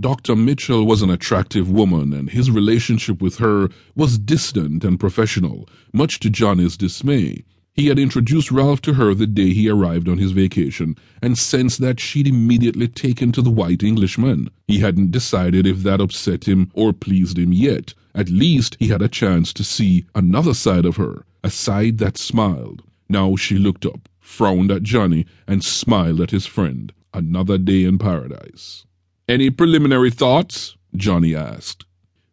Dr. Mitchell was an attractive woman, and his relationship with her was distant and professional, much to Johnny's dismay. He had introduced Ralph to her the day he arrived on his vacation, and sensed that she'd immediately taken to the white Englishman. He hadn't decided if that upset him or pleased him yet. At least he had a chance to see another side of her, a side that smiled. Now she looked up, frowned at Johnny, and smiled at his friend. Another day in paradise. Any preliminary thoughts? Johnny asked.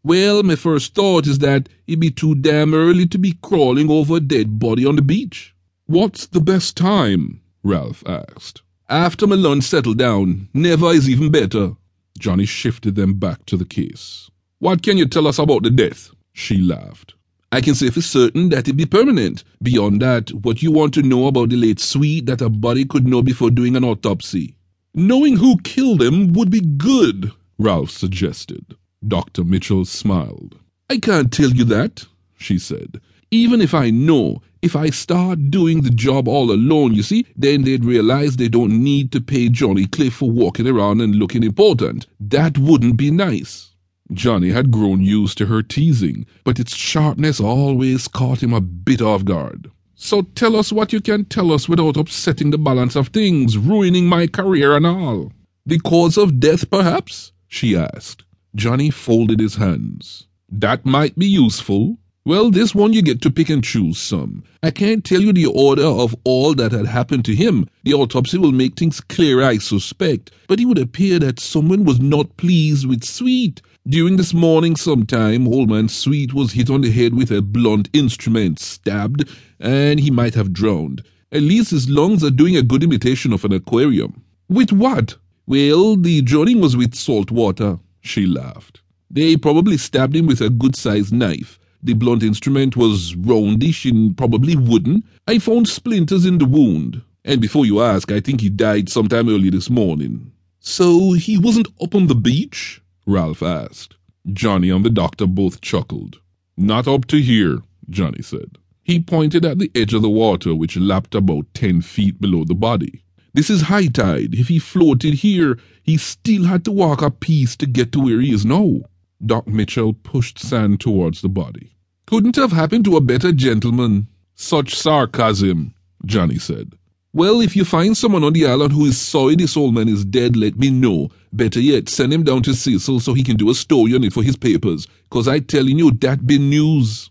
Well, my first thought is that it'd be too damn early to be crawling over a dead body on the beach. What's the best time? Ralph asked. After my lunch settled down. Never is even better. Johnny shifted them back to the case. What can you tell us about the death? She laughed. I can say for certain that it be permanent. Beyond that, what you want to know about the late Sweet that a body could know before doing an autopsy. Knowing who killed him would be good, Ralph suggested. Dr. Mitchell smiled. I can't tell you that, she said. Even if I know, if I start doing the job all alone, you see, then they'd realize they don't need to pay Johnny Cliff for walking around and looking important. That wouldn't be nice. Johnny had grown used to her teasing, but its sharpness always caught him a bit off guard. So tell us what you can tell us without upsetting the balance of things, ruining my career and all. The cause of death, perhaps? she asked. Johnny folded his hands. That might be useful. Well, this one you get to pick and choose some. I can't tell you the order of all that had happened to him. The autopsy will make things clearer, I suspect. But it would appear that someone was not pleased with Sweet. During this morning sometime, old man Sweet was hit on the head with a blunt instrument, stabbed, and he might have drowned. At least his lungs are doing a good imitation of an aquarium. With what? Well, the drowning was with salt water. She laughed. They probably stabbed him with a good-sized knife. The blunt instrument was roundish and probably wooden. I found splinters in the wound. And before you ask, I think he died sometime early this morning. So he wasn't up on the beach? Ralph asked. Johnny and the doctor both chuckled. Not up to here, Johnny said. He pointed at the edge of the water, which lapped about ten feet below the body. This is high tide. If he floated here, he still had to walk a piece to get to where he is now. Doc Mitchell pushed sand towards the body. Couldn't have happened to a better gentleman. Such sarcasm, Johnny said. Well, if you find someone on the island who is sorry this old man is dead, let me know. Better yet, send him down to Cecil so he can do a story on it for his papers. Cause I telling you, that be news.